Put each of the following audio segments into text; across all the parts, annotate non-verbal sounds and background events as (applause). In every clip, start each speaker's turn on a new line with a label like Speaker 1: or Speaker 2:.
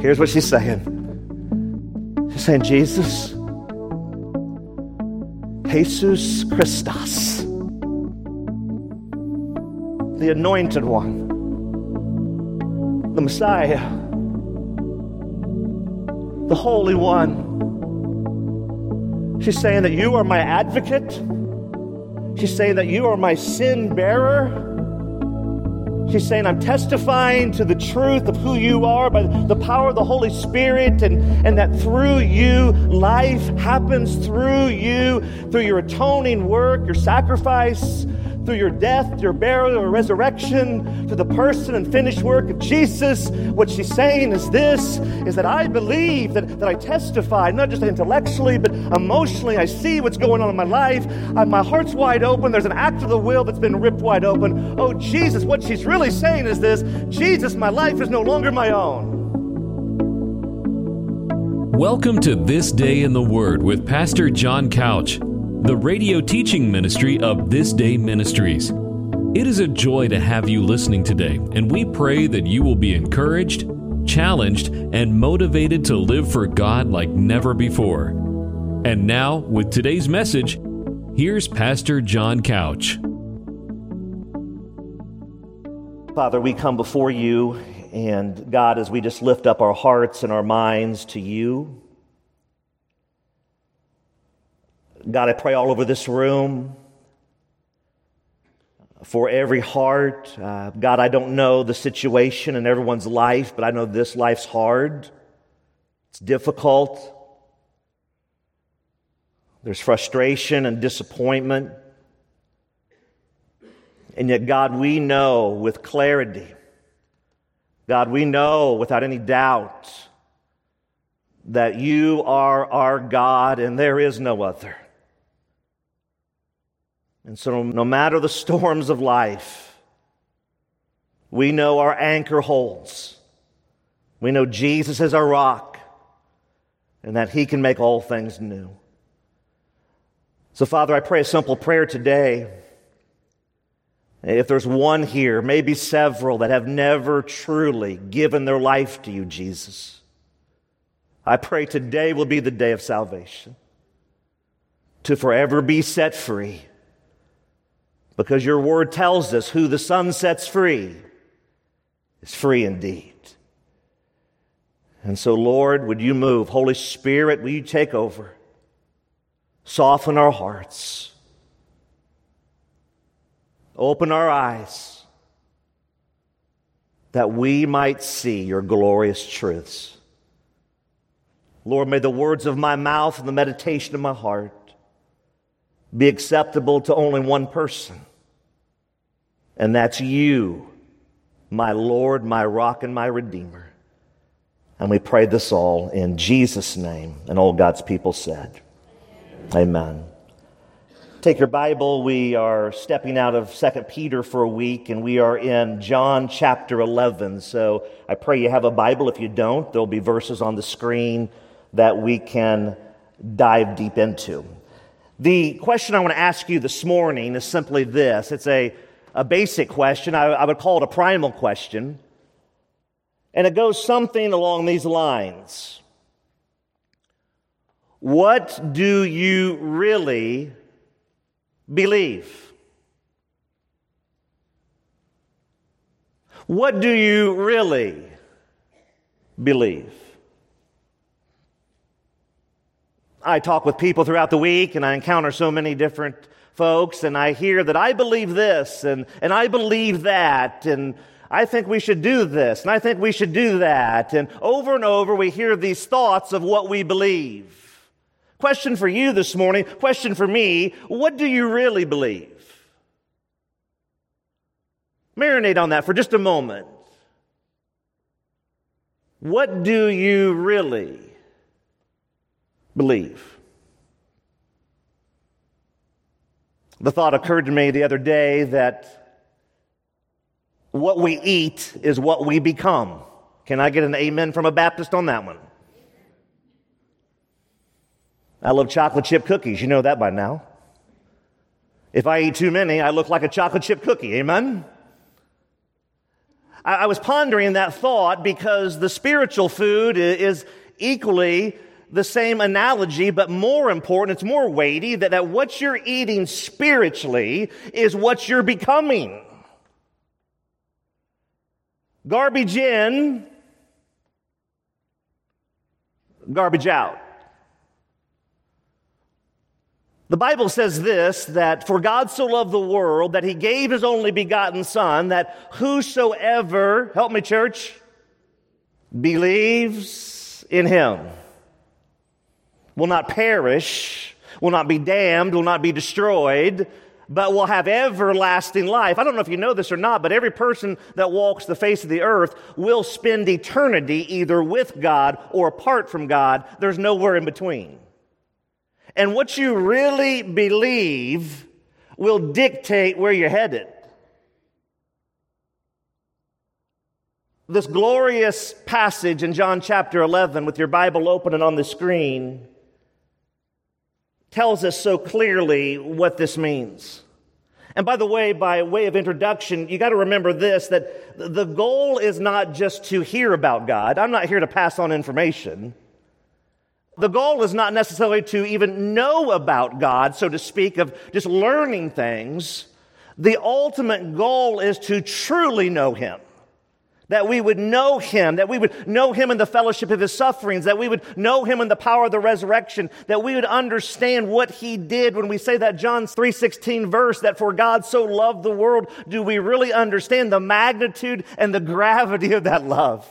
Speaker 1: Here's what she's saying She's saying, Jesus, Jesus Christus, the anointed one, the Messiah, the Holy One. She's saying that you are my advocate. She's saying that you are my sin bearer. She's saying, I'm testifying to the truth of who you are by the power of the Holy Spirit, and, and that through you, life happens through you, through your atoning work, your sacrifice, through your death, your burial, your resurrection, to the person and finished work of Jesus. What she's saying is this is that I believe that, that I testify, not just intellectually, but emotionally. I see what's going on in my life. I, my heart's wide open. There's an act of the will that's been ripped wide open. Oh, Jesus, what she's really saying is this Jesus, my life is no longer my own.
Speaker 2: Welcome to This Day in the Word with Pastor John Couch the radio teaching ministry of This Day Ministries. It is a joy to have you listening today, and we pray that you will be encouraged, challenged, and motivated to live for God like never before. And now, with today's message, here's Pastor John Couch.
Speaker 1: Father, we come before you, and God, as we just lift up our hearts and our minds to you, God, I pray all over this room for every heart. Uh, God, I don't know the situation in everyone's life, but I know this life's hard. It's difficult. There's frustration and disappointment. And yet, God, we know with clarity, God, we know without any doubt that you are our God and there is no other. And so, no matter the storms of life, we know our anchor holds. We know Jesus is our rock and that He can make all things new. So, Father, I pray a simple prayer today. If there's one here, maybe several that have never truly given their life to you, Jesus, I pray today will be the day of salvation to forever be set free because your word tells us who the Son sets free is free indeed. And so, Lord, would you move? Holy Spirit, will you take over? Soften our hearts. Open our eyes that we might see your glorious truths. Lord, may the words of my mouth and the meditation of my heart be acceptable to only one person and that's you, my Lord, my rock, and my Redeemer. And we pray this all in Jesus' name. And all God's people said, Amen. Take your Bible. We are stepping out of 2 Peter for a week, and we are in John chapter 11. So I pray you have a Bible. If you don't, there'll be verses on the screen that we can dive deep into. The question I want to ask you this morning is simply this it's a a basic question. I, I would call it a primal question. And it goes something along these lines What do you really believe? What do you really believe? I talk with people throughout the week and I encounter so many different folks, and I hear that I believe this and, and I believe that, and I think we should do this, and I think we should do that. And over and over, we hear these thoughts of what we believe. Question for you this morning, question for me what do you really believe? Marinate on that for just a moment. What do you really believe? The thought occurred to me the other day that what we eat is what we become. Can I get an amen from a Baptist on that one? I love chocolate chip cookies. You know that by now. If I eat too many, I look like a chocolate chip cookie. Amen? I, was pondering that thought because the spiritual food is equally the same analogy, but more important, it's more weighty that, that what you're eating spiritually is what you're becoming. Garbage in, garbage out. The Bible says this that for God so loved the world that he gave his only begotten Son, that whosoever, help me, church, believes in him will not perish, will not be damned, will not be destroyed, but will have everlasting life. I don't know if you know this or not, but every person that walks the face of the earth will spend eternity either with God or apart from God. There's nowhere in between. And what you really believe will dictate where you're headed. This glorious passage in John chapter 11, with your Bible open and on the screen, tells us so clearly what this means. And by the way, by way of introduction, you got to remember this that the goal is not just to hear about God. I'm not here to pass on information. The goal is not necessarily to even know about God, so to speak, of just learning things. The ultimate goal is to truly know Him that we would know him, that we would know him in the fellowship of his sufferings, that we would know him in the power of the resurrection, that we would understand what he did when we say that John 3:16 verse that for God so loved the world, do we really understand the magnitude and the gravity of that love?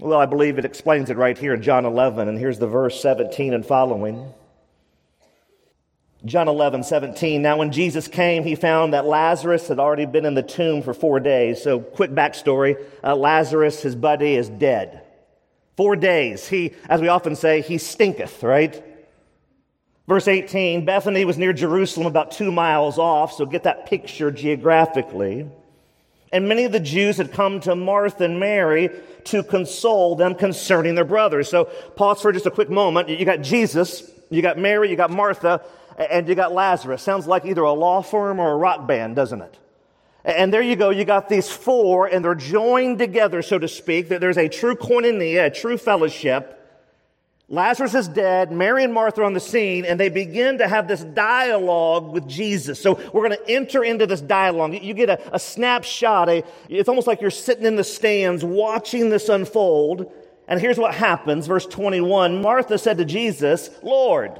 Speaker 1: Well, I believe it explains it right here in John 11 and here's the verse 17 and following. John 11, 17. Now, when Jesus came, he found that Lazarus had already been in the tomb for four days. So, quick backstory uh, Lazarus, his buddy, is dead. Four days. He, as we often say, he stinketh, right? Verse 18 Bethany was near Jerusalem, about two miles off, so get that picture geographically. And many of the Jews had come to Martha and Mary to console them concerning their brothers. So, pause for just a quick moment. You got Jesus, you got Mary, you got Martha and you got Lazarus. Sounds like either a law firm or a rock band, doesn't it? And there you go. You got these four, and they're joined together, so to speak. That there's a true koinonia, a true fellowship. Lazarus is dead. Mary and Martha are on the scene, and they begin to have this dialogue with Jesus. So we're going to enter into this dialogue. You get a, a snapshot. A, it's almost like you're sitting in the stands watching this unfold. And here's what happens. Verse 21 Martha said to Jesus, Lord,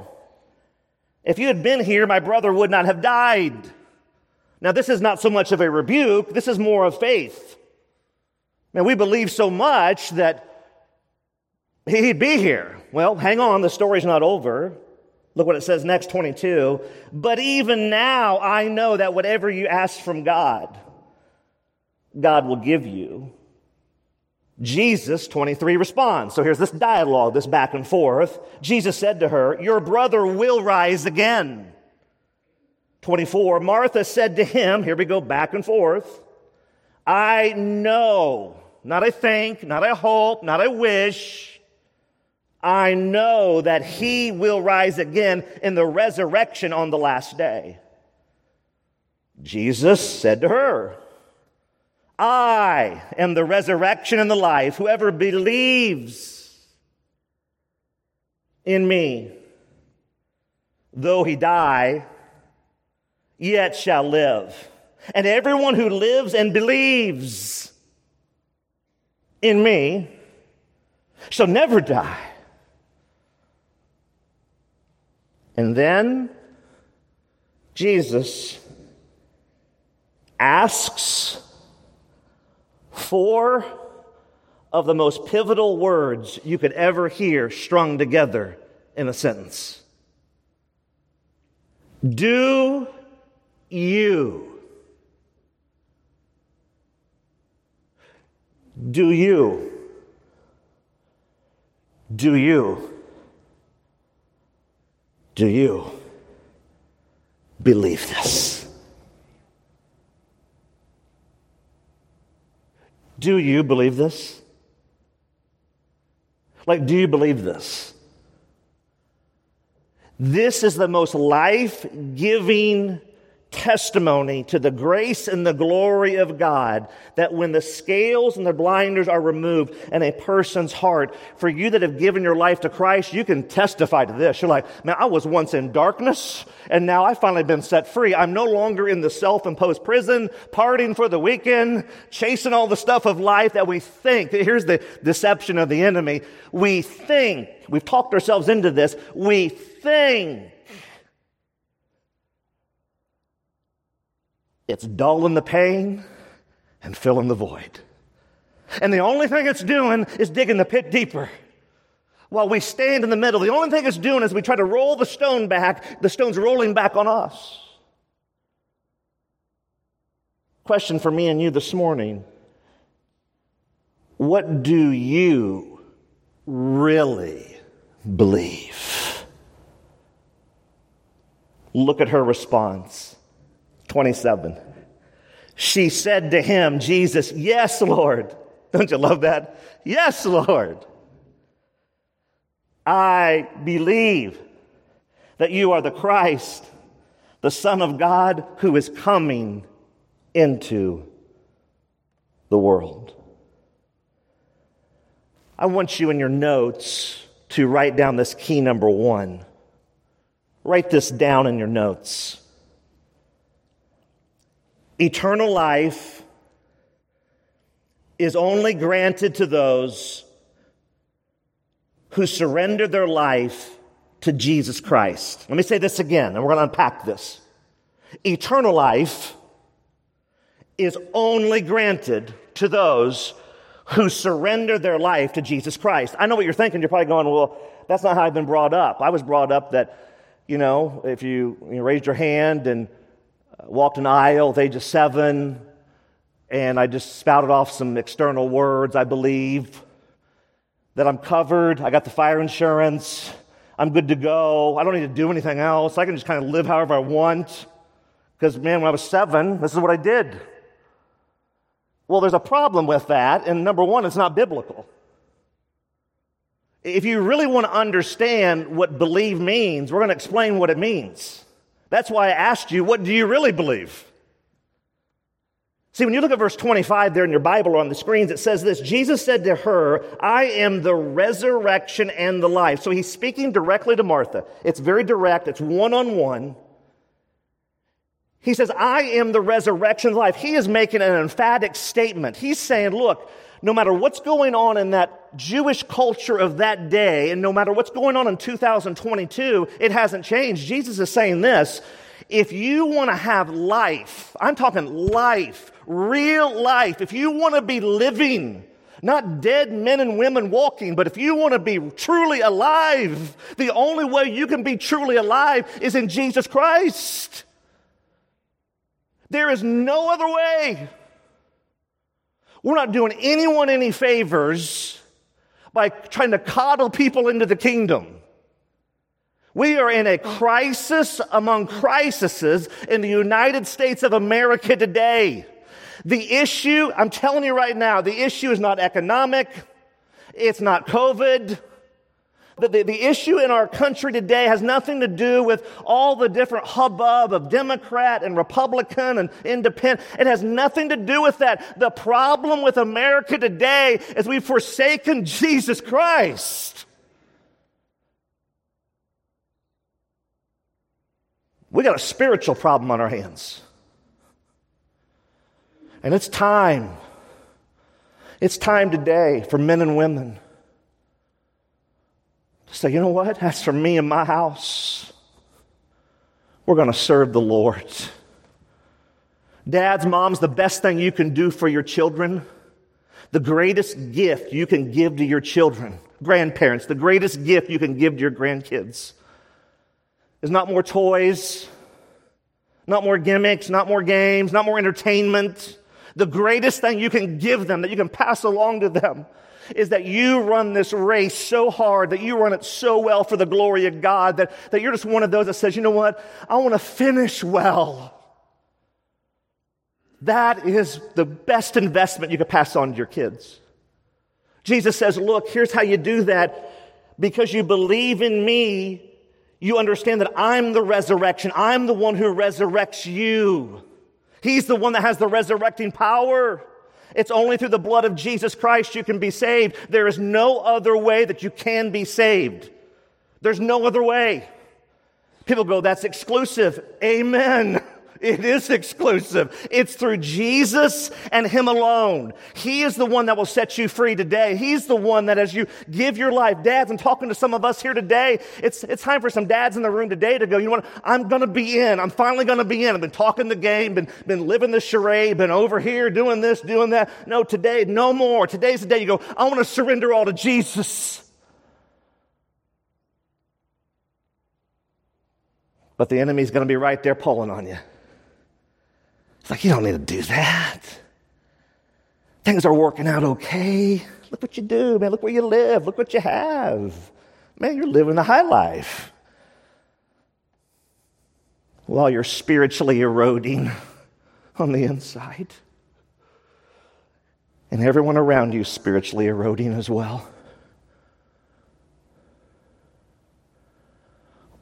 Speaker 1: if you had been here, my brother would not have died. Now, this is not so much of a rebuke, this is more of faith. Man, we believe so much that he'd be here. Well, hang on, the story's not over. Look what it says next 22. But even now, I know that whatever you ask from God, God will give you. Jesus, 23, responds. So here's this dialogue, this back and forth. Jesus said to her, Your brother will rise again. 24, Martha said to him, Here we go back and forth. I know, not I think, not I hope, not I wish. I know that he will rise again in the resurrection on the last day. Jesus said to her, I am the resurrection and the life. Whoever believes in me, though he die, yet shall live. And everyone who lives and believes in me shall never die. And then Jesus asks four of the most pivotal words you could ever hear strung together in a sentence. Do you? Do you? Do you? Do you believe this? Do you believe this? Like, do you believe this? This is the most life giving testimony to the grace and the glory of God that when the scales and the blinders are removed in a person's heart, for you that have given your life to Christ, you can testify to this. You're like, man, I was once in darkness and now I've finally been set free. I'm no longer in the self-imposed prison, partying for the weekend, chasing all the stuff of life that we think. Here's the deception of the enemy. We think, we've talked ourselves into this, we think It's dulling the pain and filling the void. And the only thing it's doing is digging the pit deeper. While we stand in the middle, the only thing it's doing is we try to roll the stone back, the stone's rolling back on us. Question for me and you this morning What do you really believe? Look at her response. 27. She said to him, Jesus, Yes, Lord. Don't you love that? Yes, Lord. I believe that you are the Christ, the Son of God who is coming into the world. I want you in your notes to write down this key number one. Write this down in your notes. Eternal life is only granted to those who surrender their life to Jesus Christ. Let me say this again, and we're going to unpack this. Eternal life is only granted to those who surrender their life to Jesus Christ. I know what you're thinking. You're probably going, well, that's not how I've been brought up. I was brought up that, you know, if you, you raised your hand and walked an aisle at the age of seven, and I just spouted off some external words, I believe, that I'm covered, I got the fire insurance, I'm good to go, I don't need to do anything else, I can just kind of live however I want. Because, man, when I was seven, this is what I did. Well, there's a problem with that, and number one, it's not biblical. If you really want to understand what believe means, we're going to explain what it means. That's why I asked you, what do you really believe? See, when you look at verse 25 there in your Bible or on the screens, it says this Jesus said to her, I am the resurrection and the life. So he's speaking directly to Martha. It's very direct, it's one on one. He says, I am the resurrection life. He is making an emphatic statement. He's saying, look, no matter what's going on in that Jewish culture of that day, and no matter what's going on in 2022, it hasn't changed. Jesus is saying this if you want to have life, I'm talking life, real life, if you want to be living, not dead men and women walking, but if you want to be truly alive, the only way you can be truly alive is in Jesus Christ. There is no other way. We're not doing anyone any favors by trying to coddle people into the kingdom. We are in a crisis among crises in the United States of America today. The issue, I'm telling you right now, the issue is not economic. It's not COVID. The, the, the, issue in our country today has nothing to do with all the different hubbub of Democrat and Republican and independent. It has nothing to do with that. The problem with America today is we've forsaken (laughs) Jesus Christ. We got a spiritual problem on our hands. And it's time. It's time today for men and women say, you know what? That's for me and my house. We're going to serve the Lord. Dads, moms, the best thing you can do for your children, the greatest gift you can give to your children, grandparents, the greatest gift you can give to your grandkids is not more toys, not more gimmicks, not more games, not more entertainment. The greatest thing you can give them, that you can pass along to them, is that you run this race so hard, that you run it so well for the glory of God, that, that you're just one of those that says, you know what? I want to finish well. That is the best investment you could pass on to your kids. Jesus says, look, here's how you do that. Because you believe in me, you understand that I'm the resurrection. I'm the one who resurrects you. He's the one that has the resurrecting power. It's only through the blood of Jesus Christ you can be saved. There is no other way that you can be saved. There's no other way. People go, that's exclusive. Amen. (laughs) It is exclusive. It's through Jesus and Him alone. He is the one that will set you free today. He's the one that as you give your life, dads, I'm talking to some of us here today. It's, it's time for some dads in the room today to go, you know what? I'm going to be in. I'm finally going to be in. I've been talking the game, been, been living the charade, been over here doing this, doing that. No, today, no more. Today's the day you go, I want to surrender all to Jesus. But the enemy's going to be right there pulling on you. It's like, you don't need to do that. Things are working out okay. Look what you do, man. Look where you live. Look what you have. Man, you're living the high life. While you're spiritually eroding on the inside. And everyone around you spiritually eroding as well.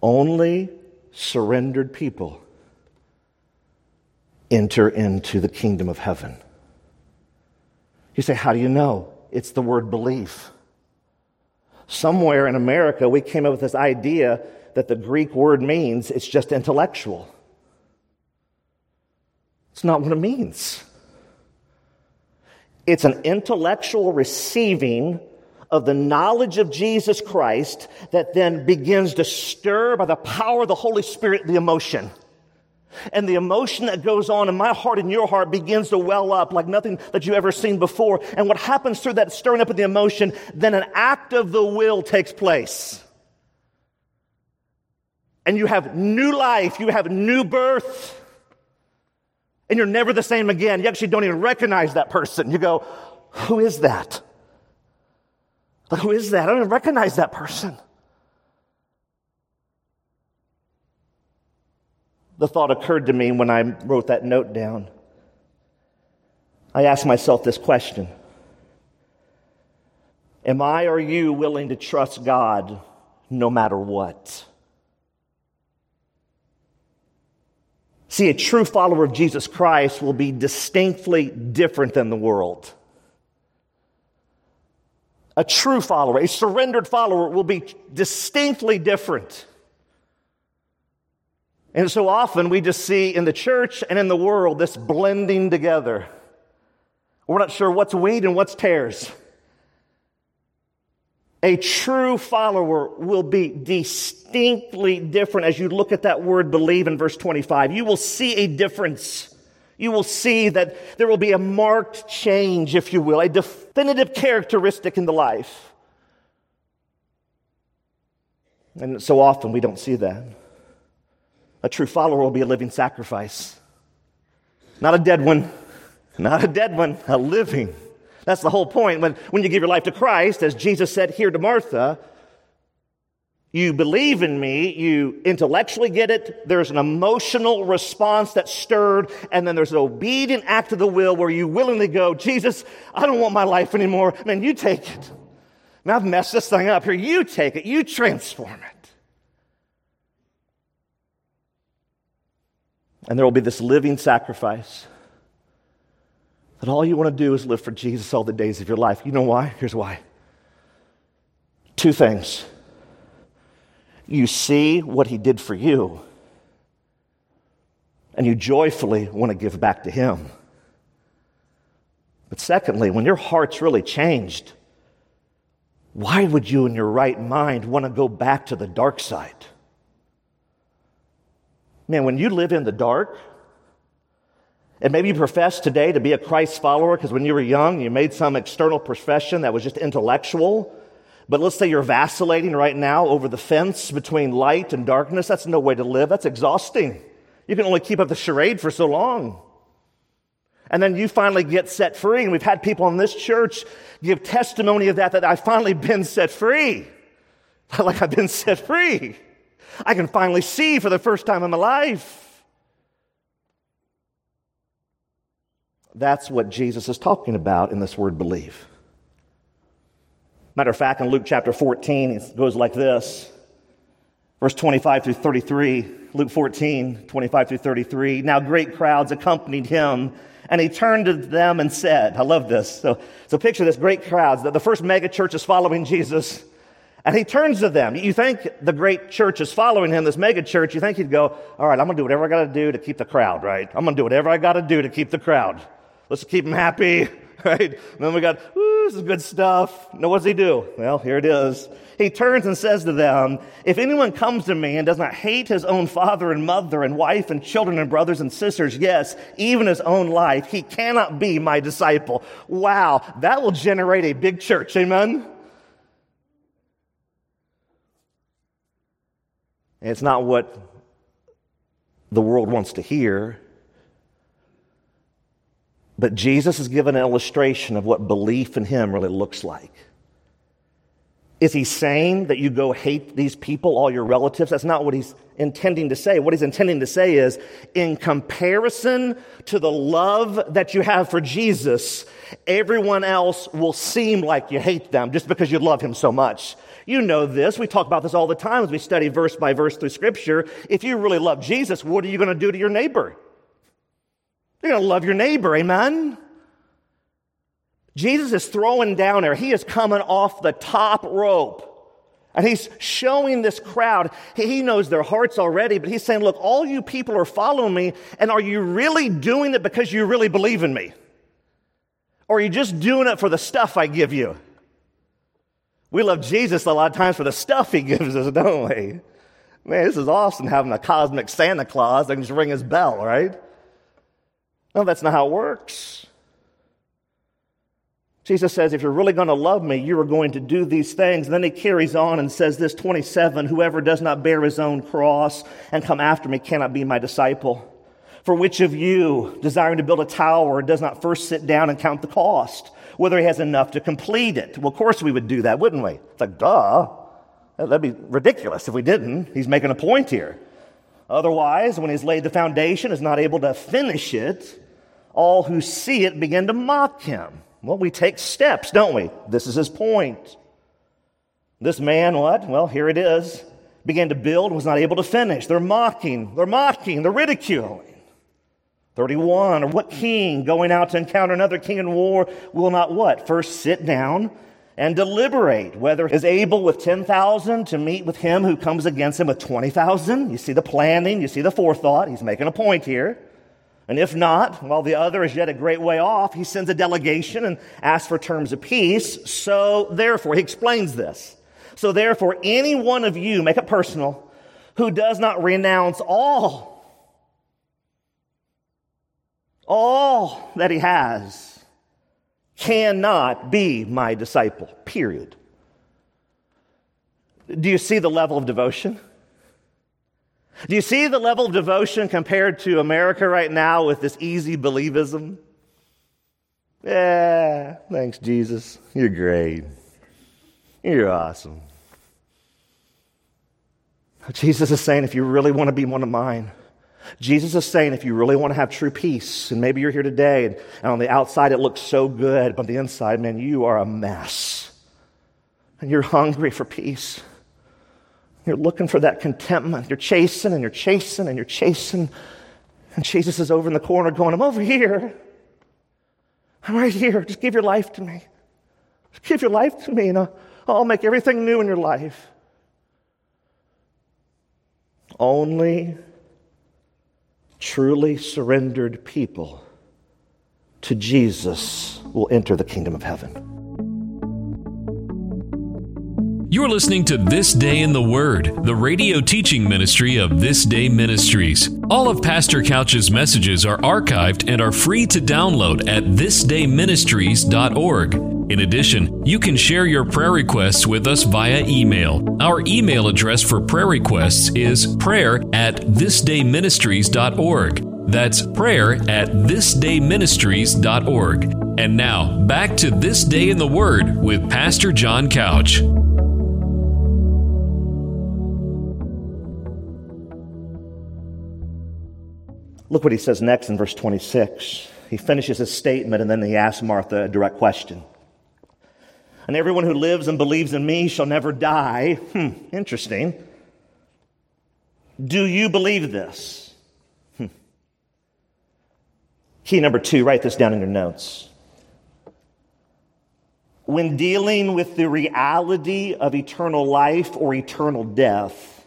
Speaker 1: Only surrendered people enter into the kingdom of heaven. You say, How do you know? It's the word belief. Somewhere in America, we came up with this idea that the Greek word means it's just intellectual. It's not what it means. It's an intellectual receiving of the knowledge of Jesus Christ that then begins to stir by the power of the Holy Spirit the emotion. And the emotion that goes on in my heart and your heart begins to well up like nothing that you've ever seen before. And what happens through that stirring up of the emotion, then an act of the will takes place. And you have new life, you have new birth. And you're never the same again. You actually don't even recognize that person. You go, Who is that? Like, who is that? I don't even recognize that person. The thought occurred to me when I wrote that note down. I asked myself this question Am I or you willing to trust God no matter what? See, a true follower of Jesus Christ will be distinctly different than the world. A true follower, a surrendered follower, will be distinctly different. And so often we just see in the church and in the world this blending together. We're not sure what's wheat and what's tares. A true follower will be distinctly different as you look at that word believe in verse 25. You will see a difference. You will see that there will be a marked change, if you will, a definitive characteristic in the life. And so often we don't see that. A true follower will be a living sacrifice. Not a dead one, not a dead one, a living. That's the whole point. When, when you give your life to Christ, as Jesus said here to Martha, you believe in me, you intellectually get it, there's an emotional response that's stirred, and then there's an obedient act of the will where you willingly go, Jesus, I don't want my life anymore. Man, you take it. Man, I've messed this thing up here. You take it, you transform it. And there will be this living sacrifice that all you want to do is live for Jesus all the days of your life. You know why? Here's why. Two things. You see what he did for you, and you joyfully want to give back to him. But secondly, when your heart's really changed, why would you in your right mind want to go back to the dark side? Man, when you live in the dark, and maybe you profess today to be a Christ follower because when you were young, you made some external profession that was just intellectual. But let's say you're vacillating right now over the fence between light and darkness. That's no way to live. That's exhausting. You can only keep up the charade for so long. And then you finally get set free. And we've had people in this church give testimony of that, that I've finally been set free. (laughs) like I've been set free. I can finally see for the first time in my life. That's what Jesus is talking about in this word believe. Matter of fact, in Luke chapter 14, it goes like this Verse 25 through 33, Luke 14, 25 through 33. Now great crowds accompanied him, and he turned to them and said, I love this. So, so picture this great crowds. The first mega church is following Jesus, and he turns to them. You think the great church is following him, this mega church, you think he'd go, All right, I'm going to do whatever I got to do to keep the crowd, right? I'm going to do whatever I got to do to keep the crowd. Let's keep them happy, (laughs) right? And then we got, ooh, this is good stuff. Now, what does he do? Well, here it is. He turns and says to them, If anyone comes to me and does not hate his own father and mother and wife and children and brothers and sisters, yes, even his own life, he cannot be my disciple. Wow, that will generate a big church. Amen? It's not what the world wants to hear. But Jesus has given an illustration of what belief in him really looks like. Is he saying that you go hate these people, all your relatives? That's not what he's intending to say. What he's intending to say is, in comparison to the love that you have for Jesus, everyone else will seem like you hate them just because you love him so much. You know this. We talk about this all the time as we study verse by verse through scripture. If you really love Jesus, what are you going to do to your neighbor? You're going to love your neighbor, amen? Jesus is throwing down there. He is coming off the top rope. And he's showing this crowd, he knows their hearts already, but he's saying, Look, all you people are following me, and are you really doing it because you really believe in me? Or are you just doing it for the stuff I give you? We love Jesus a lot of times for the stuff he gives us, (laughs) don't we? Man, this is awesome having a cosmic Santa Claus that can just ring his bell, right? No, that's not how it works. Jesus says, if you're really going to love me, you are going to do these things. And then he carries on and says this 27 Whoever does not bear his own cross and come after me cannot be my disciple. For which of you, desiring to build a tower, does not first sit down and count the cost, whether he has enough to complete it? Well, of course we would do that, wouldn't we? It's like, duh. That'd be ridiculous if we didn't. He's making a point here. Otherwise, when he's laid the foundation, is not able to finish it, all who see it begin to mock him well, we take steps, don't we? This is his point. This man, what? Well, here it is. Began to build, was not able to finish. They're mocking, they're mocking, they're ridiculing. 31, or what king going out to encounter another king in war will not what? First sit down and deliberate whether is able with 10,000 to meet with him who comes against him with 20,000. You see the planning, you see the forethought. He's making a point here. And if not, while the other is yet a great way off, he sends a delegation and asks for terms of peace. So therefore, he explains this. So therefore, any one of you, make it personal, who does not renounce all, all that he has, cannot be my disciple, period. Do you see the level of devotion? Do you see the level of devotion compared to America right now with this easy believism? Yeah, thanks, Jesus. You're great. You're awesome. Jesus is saying, if you really want to be one of mine, Jesus is saying, if you really want to have true peace, and maybe you're here today, and, and on the outside it looks so good, but on the inside, man, you are a mess. And you're hungry for peace. You're looking for that contentment. You're chasing and you're chasing and you're chasing. And Jesus is over in the corner going, I'm over here. I'm right here. Just give your life to me. Just give your life to me, and I'll, I'll make everything new in your life. Only truly surrendered people to Jesus will enter the kingdom of heaven.
Speaker 2: You're listening to This Day in the Word, the radio teaching ministry of This Day Ministries. All of Pastor Couch's messages are archived and are free to download at thisdayministries.org. In addition, you can share your prayer requests with us via email. Our email address for prayer requests is prayer at thisdayministries.org. That's prayer at thisdayministries.org. And now, back to This Day in the Word with Pastor John Couch.
Speaker 1: Look what he says next in verse 26. He finishes his statement and then he asks Martha a direct question. And everyone who lives and believes in me shall never die. Hmm, interesting. Do you believe this? Hmm. Key number two, write this down in your notes. When dealing with the reality of eternal life or eternal death,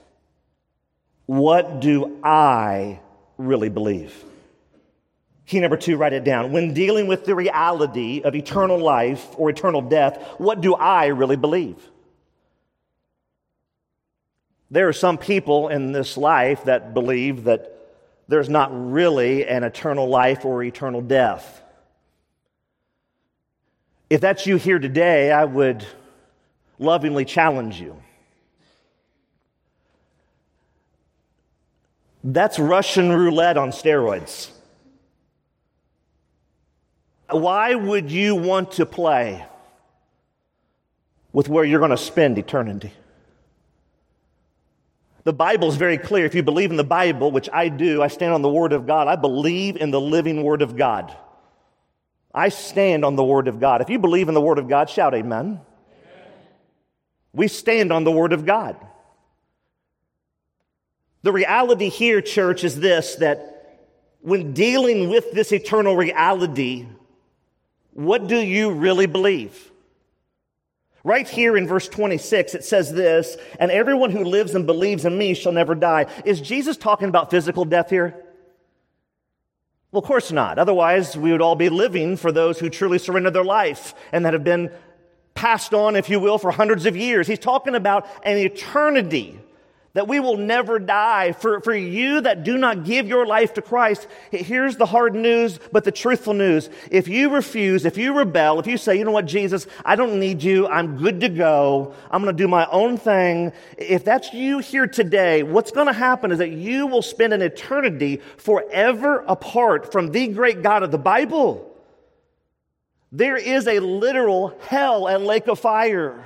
Speaker 1: what do I really believe? Key number two, write it down. When dealing with the reality of eternal life or eternal death, what do I really believe? There are some people in this life that believe that there's not really an eternal life or eternal death. If that's you here today, I would lovingly challenge you. That's Russian roulette on steroids. Why would you want to play with where you're going to spend eternity? The Bible is very clear. If you believe in the Bible, which I do, I stand on the Word of God. I believe in the living Word of God. I stand on the Word of God. If you believe in the Word of God, shout amen. amen. We stand on the Word of God. The reality here, church, is this that when dealing with this eternal reality, what do you really believe? Right here in verse 26, it says this, and everyone who lives and believes in me shall never die. Is Jesus talking about physical death here? Well, of course not. Otherwise, we would all be living for those who truly surrendered their life and that have been passed on, if you will, for hundreds of years. He's talking about an eternity that we will never die. For, for you that do not give your life to Christ, here's the hard news, but the truthful news. If you refuse, if you rebel, if you say, you know what, Jesus, I don't need you, I'm good to go, I'm going to do my own thing. If that's you here today, what's going to happen is that you will spend an eternity forever apart from the great God of the Bible. There is a literal hell and lake of fire.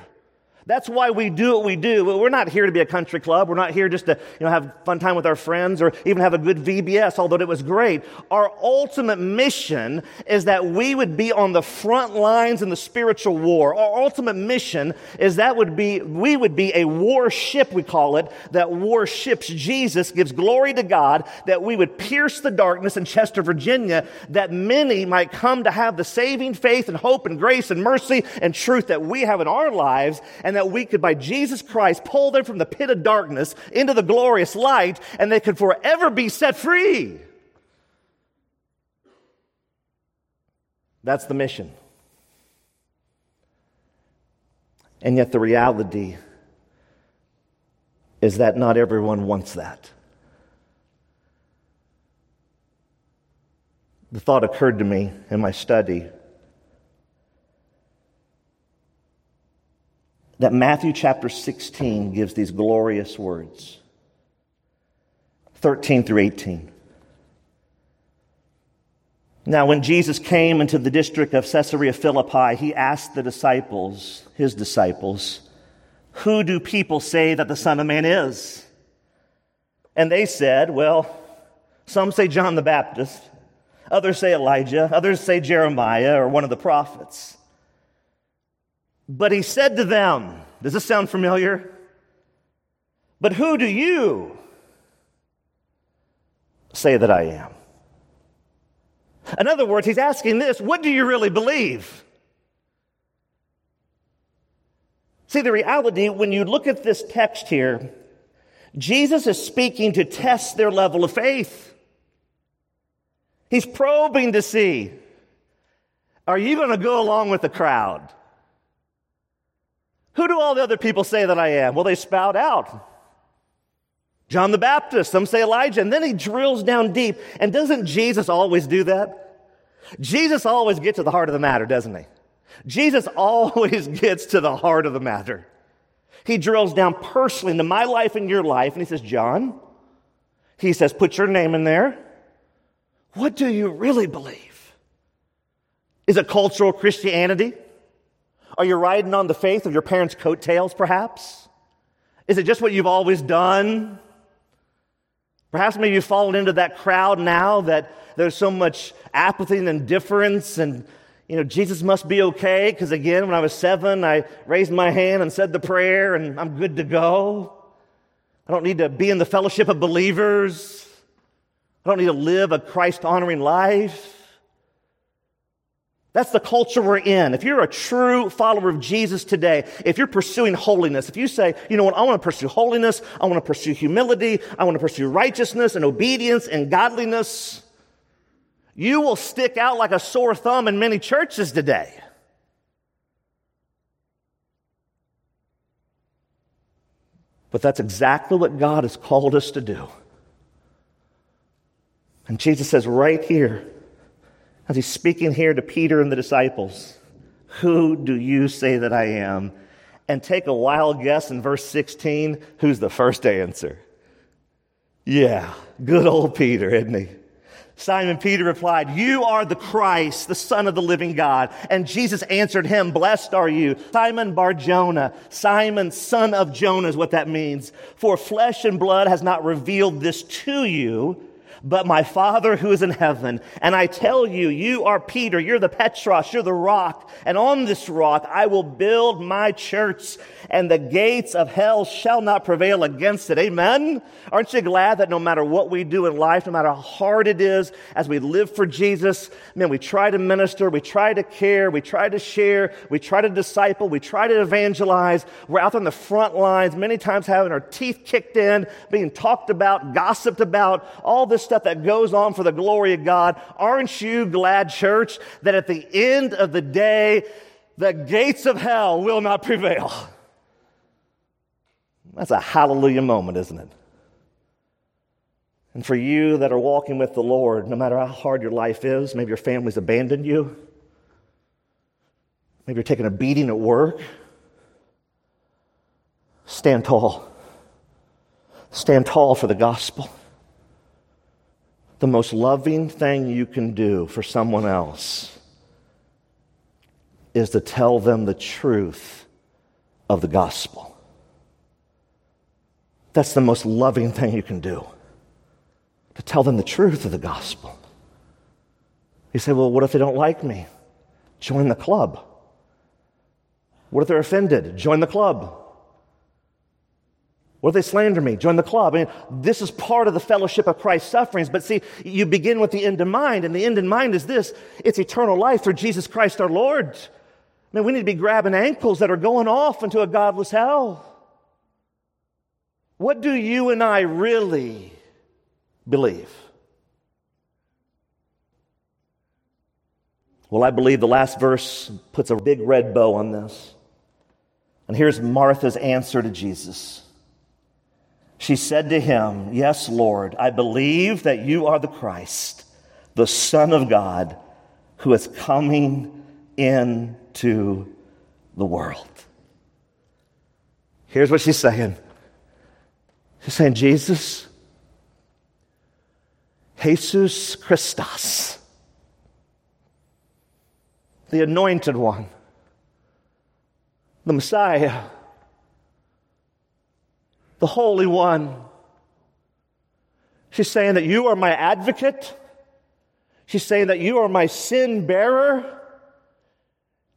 Speaker 1: That's why we do what we do. We're not here to be a country club. We're not here just to you know, have fun time with our friends or even have a good VBS, although it was great. Our ultimate mission is that we would be on the front lines in the spiritual war. Our ultimate mission is that would be, we would be a warship, we call it, that warships Jesus, gives glory to God, that we would pierce the darkness in Chester, Virginia, that many might come to have the saving faith and hope and grace and mercy and truth that we have in our lives. And and that we could, by Jesus Christ, pull them from the pit of darkness into the glorious light, and they could forever be set free. That's the mission. And yet, the reality is that not everyone wants that. The thought occurred to me in my study that Matthew chapter 16 gives these glorious words 13 through 18. Now, when Jesus came into the district of Caesarea Philippi, he asked the disciples, his disciples, Who do people say that the Son of Man is? And they said, Well, some say John the Baptist, others say Elijah, others say Jeremiah or one of the prophets. But he said to them, Does this sound familiar? But who do you say that I am? In other words, he's asking this what do you really believe? See, the reality, when you look at this text here, Jesus is speaking to test their level of faith. He's probing to see are you going to go along with the crowd? Who do all the other people say that I am? Well, they spout out. John the Baptist, some say Elijah, and then he drills down deep. And doesn't Jesus always do that? Jesus always gets to the heart of the matter, doesn't he? Jesus always (laughs) gets to the heart of the matter. He drills down personally into my life and your life, and he says, John, he says, put your name in there. What do you really believe? Is it cultural Christianity? Are you riding on the faith of your parents' coattails, perhaps? Is it just what you've always done? Perhaps maybe you've fallen into that crowd now that there's so much apathy and indifference and you know, Jesus must be okay because again, when I was seven, I raised my hand and said the prayer and I'm good to go. I don't need to be in the fellowship of believers. I don't need to live a Christ honoring life. That's the culture we're in. If you're a true follower of Jesus today, if you're pursuing holiness, if you say, you know what, I want to pursue holiness, I want to pursue humility, I want to pursue righteousness and obedience and godliness, you will stick out like a sore thumb in many churches today. But that's exactly what God has called us to do. And Jesus says right here, as he's speaking here to Peter and the disciples, Who do you say that I am? And take a wild guess in verse 16, who's the first answer? Yeah, good old Peter, isn't he? Simon Peter replied, You are the Christ, the Son of the living God. And Jesus answered him, Blessed are you, Simon Bar Jonah. Simon, son of Jonah is what that means. For flesh and blood has not revealed this to you but my Father who is in heaven. And I tell you, you are Peter, you're the Petros, you're the rock, and on this rock I will build my church, and the gates of hell shall not prevail against it. Amen? Aren't you glad that no matter what we do in life, no matter how hard it is, as we live for Jesus, man, we try to minister, we try to care, we try to share, we try to disciple, we try to evangelize. We're out there on the front lines, many times having our teeth kicked in, being talked about, gossiped about, all this stuff that goes on for the glory of God. Aren't you glad, church, that at the end of the day, the gates of hell will not prevail? That's a hallelujah moment, isn't it? And for you that are walking with the Lord, no matter how hard your life is, maybe your family's abandoned you, maybe you're taking a beating at work, stand tall. Stand tall for the gospel the most loving thing you can do for someone else is to tell them the truth of the gospel. That's the most loving thing you can do, to tell them the truth of the gospel. You say, well, what if they don't like me? Join the club. What if they're offended? Join the club. What if they slander me? Join the club. I mean, this is part of the fellowship of Christ's sufferings. But see, you begin with the end in mind, and the end in mind is this it's eternal life through Jesus Christ our Lord. I mean, we need to be grabbing ankles that are going off into a godless hell. What do you and I really believe? Well, I believe the last verse puts a big red bow on this. And here's Martha's answer to Jesus. She said to him, Yes, Lord, I believe that you are the Christ, the Son of God, who is coming into the world. Here's what she's saying She's saying, Jesus, Jesus Christus, the anointed one, the Messiah the Holy One. She's saying that you are my advocate. She's saying that you are my sin bearer.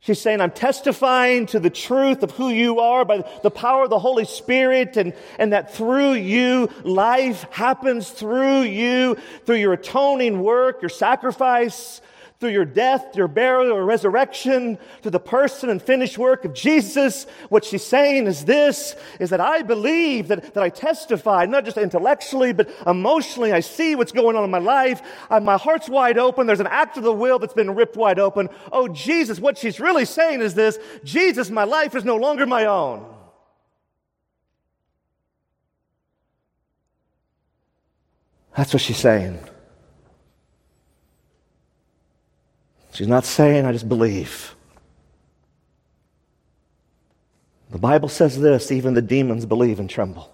Speaker 1: She's saying, I'm testifying to the truth of who you are by the power of the Holy Spirit, and, and that through you, life happens through you, through your atoning work, your sacrifice, through your death, your burial, your resurrection, through the person and finished work of Jesus, what she's saying is this, is that I believe, that, that I testify, not just intellectually, but emotionally. I see what's going on in my life. I, my heart's wide open. There's an act of the will that's been ripped wide open. Oh, Jesus, what she's really saying is this, Jesus, my life is no longer my own. That's what she's saying. She's not saying, I just believe. The Bible says this even the demons believe and tremble.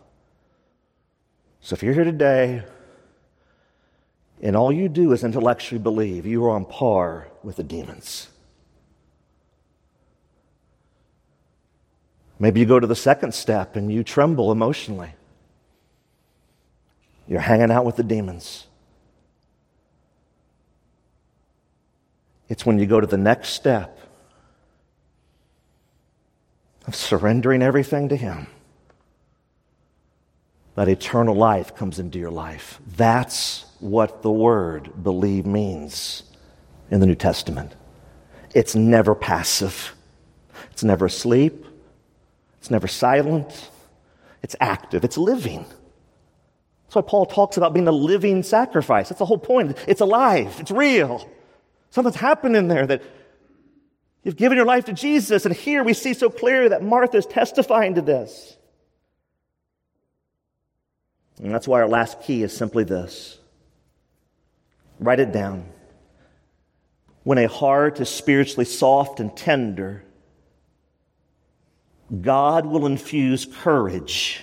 Speaker 1: So if you're here today and all you do is intellectually believe, you are on par with the demons. Maybe you go to the second step and you tremble emotionally. You're hanging out with the demons. It's when you go to the next step of surrendering everything to Him. that eternal life comes into your life. That's what the word believe means in the New Testament. It's never passive, it's never asleep, it's never silent, it's active, it's living. That's why Paul talks about being a living sacrifice. That's the whole point. It's alive, it's real. Something's happened in there that you've given your life to Jesus. And here we see so clearly that Martha is testifying to this. And that's why our last key is simply this write it down. When a heart is spiritually soft and tender, God will infuse courage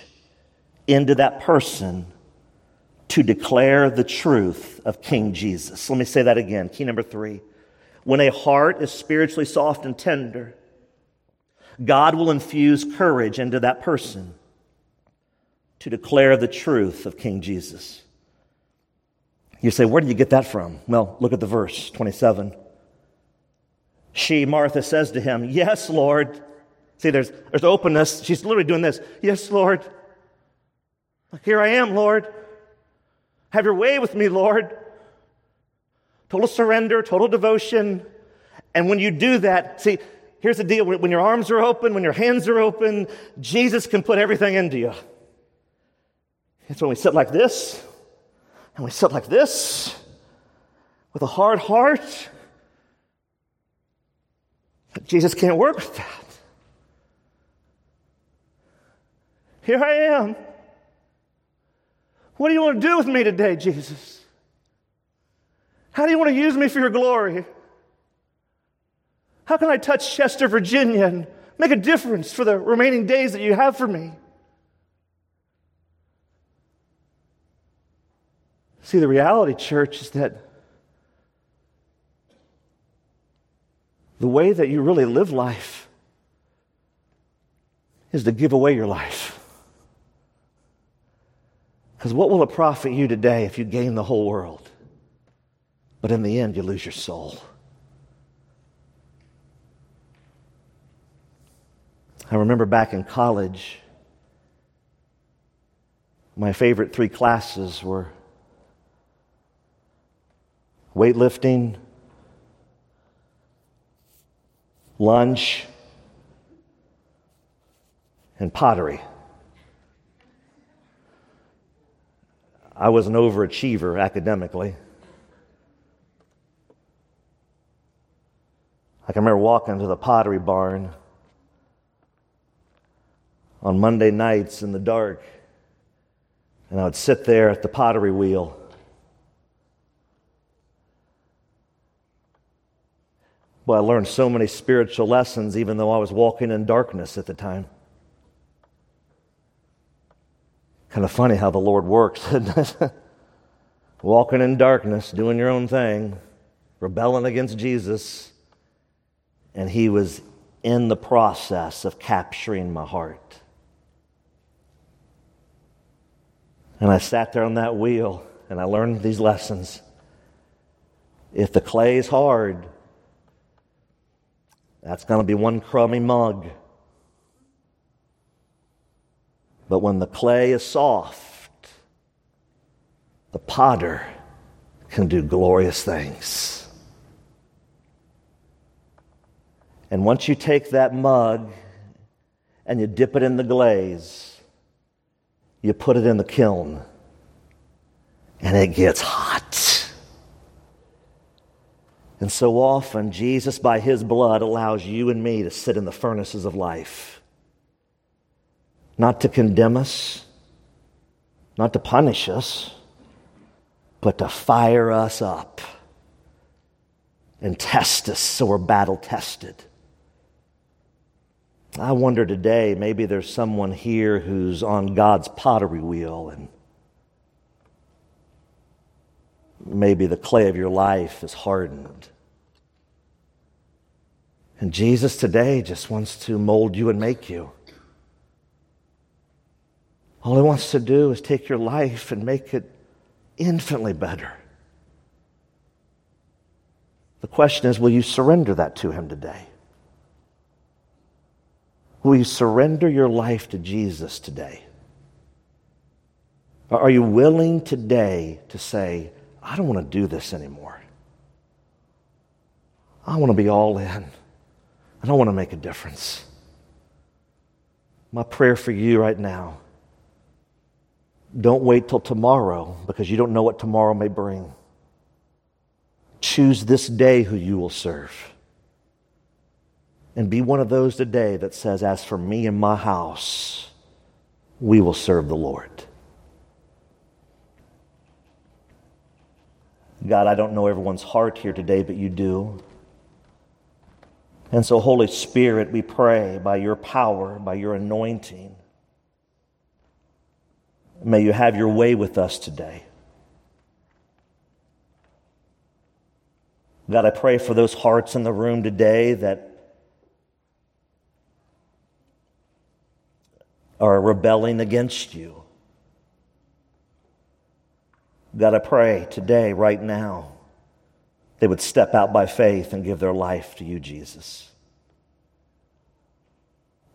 Speaker 1: into that person to declare the truth of King Jesus. Let me say that again. Key number three. When a heart is spiritually soft and tender, God will infuse courage into that person to declare the truth of King Jesus. You say, where did you get that from? Well, look at the verse 27. She, Martha, says to him, Yes, Lord. See, there's, there's openness. She's literally doing this. Yes, Lord. Here I am, Lord. Have your way with me, Lord. Total surrender, total devotion. And when you do that, see, here's the deal. When your arms are open, when your hands are open, Jesus can put everything into you. It's when we sit like this, and we sit like this, with a hard heart. Jesus can't work with that. Here I am. What do you want to do with me today, Jesus? How do you want to use me for your glory? How can I touch Chester, Virginia and make a difference for the remaining days that you have for me? See, the reality, church, is that the way that you really live life is to give away your life. Because what will it profit you today if you gain the whole world? But in the end, you lose your soul. I remember back in college, my favorite three classes were weightlifting, lunch, and pottery. I was an overachiever academically. I can remember walking to the pottery barn on Monday nights in the dark, and I would sit there at the pottery wheel. Well, I learned so many spiritual lessons, even though I was walking in darkness at the time. Kind of funny how the Lord works, (laughs) Walking in darkness, doing your own thing, rebelling against Jesus, and He was in the process of capturing my heart. And I sat there on that wheel and I learned these lessons. If the clay is hard, that's going to be one crummy mug. But when the clay is soft, the potter can do glorious things. And once you take that mug and you dip it in the glaze, you put it in the kiln, and it gets hot. And so often, Jesus, by his blood, allows you and me to sit in the furnaces of life not to condemn us, not to punish us, but to fire us up and test us so we're battle tested. I wonder today, maybe there's someone here who's on God's pottery wheel and maybe the clay of your life is hardened. And Jesus today just wants to mold you and make you. All he wants to do is take your life and make it infinitely better. The question is will you surrender that to him today? Will you surrender your life to Jesus today? Are you willing today to say, I don't want to do this anymore? I want to be all in. I don't want to make a difference. My prayer for you right now don't wait till tomorrow because you don't know what tomorrow may bring. Choose this day who you will serve. And be one of those today that says, As for me and my house, we will serve the Lord. God, I don't know everyone's heart here today, but you do. And so, Holy Spirit, we pray by your power, by your anointing, may you have your way with us today. God, I pray for those hearts in the room today that are rebelling against you. God, I pray today, right now, they would step out by faith and give their life to you, Jesus.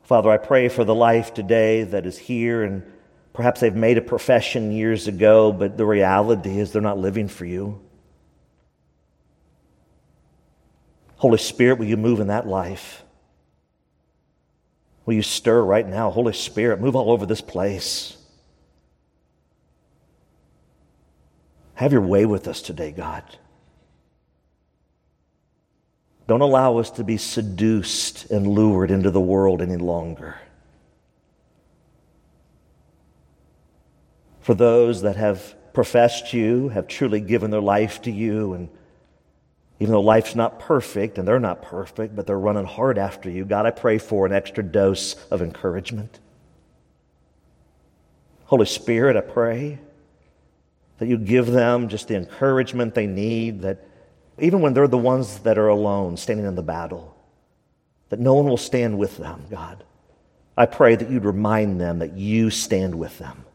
Speaker 1: Father, I pray for the life today that is here, and perhaps they've made a profession years ago, but the reality is they're not living for you. Holy Spirit, will you move in that life? Will you stir right now? Holy Spirit, move all over this place. Have your way with us today, God. Don't allow us to be seduced and lured into the world any longer. For those that have professed you, have truly given their life to you, and even though life's not perfect and they're not perfect, but they're running hard after you, God, I pray for an extra dose of encouragement. Holy Spirit, I pray that you give them just the encouragement they need, that even when they're the ones that are alone, standing in the battle, that no one will stand with them, God. I pray that you'd remind them that you stand with them.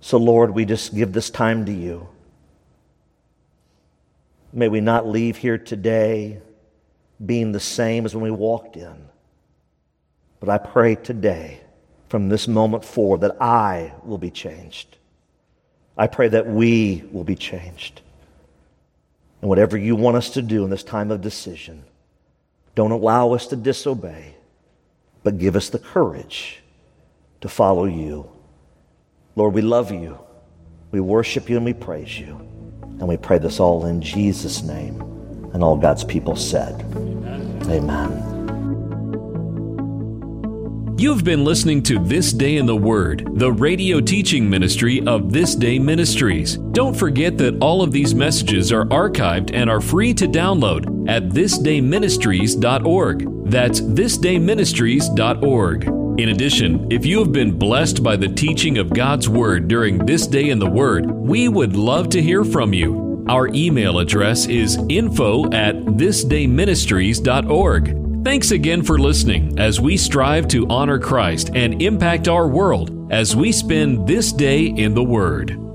Speaker 1: So, Lord, we just give this time to you. May we not leave here today being the same as when we walked in. But I pray today, from this moment forward, that I will be changed. I pray that we will be changed. And whatever you want us to do in this time of decision, don't allow us to disobey, but give us the courage to follow you. Lord, we love you. We worship you and we praise you. And we pray this all in Jesus' name. And all God's people said, Amen. Amen.
Speaker 2: You've been listening to This Day in the Word, the radio teaching ministry of This Day Ministries. Don't forget that all of these messages are archived and are free to download at thisdayministries.org. That's thisdayministries.org. In addition, if you have been blessed by the teaching of God's Word during this day in the Word, we would love to hear from you. Our email address is info at thisdayministries.org. Thanks again for listening as we strive to honor Christ and impact our world as we spend this day in the Word.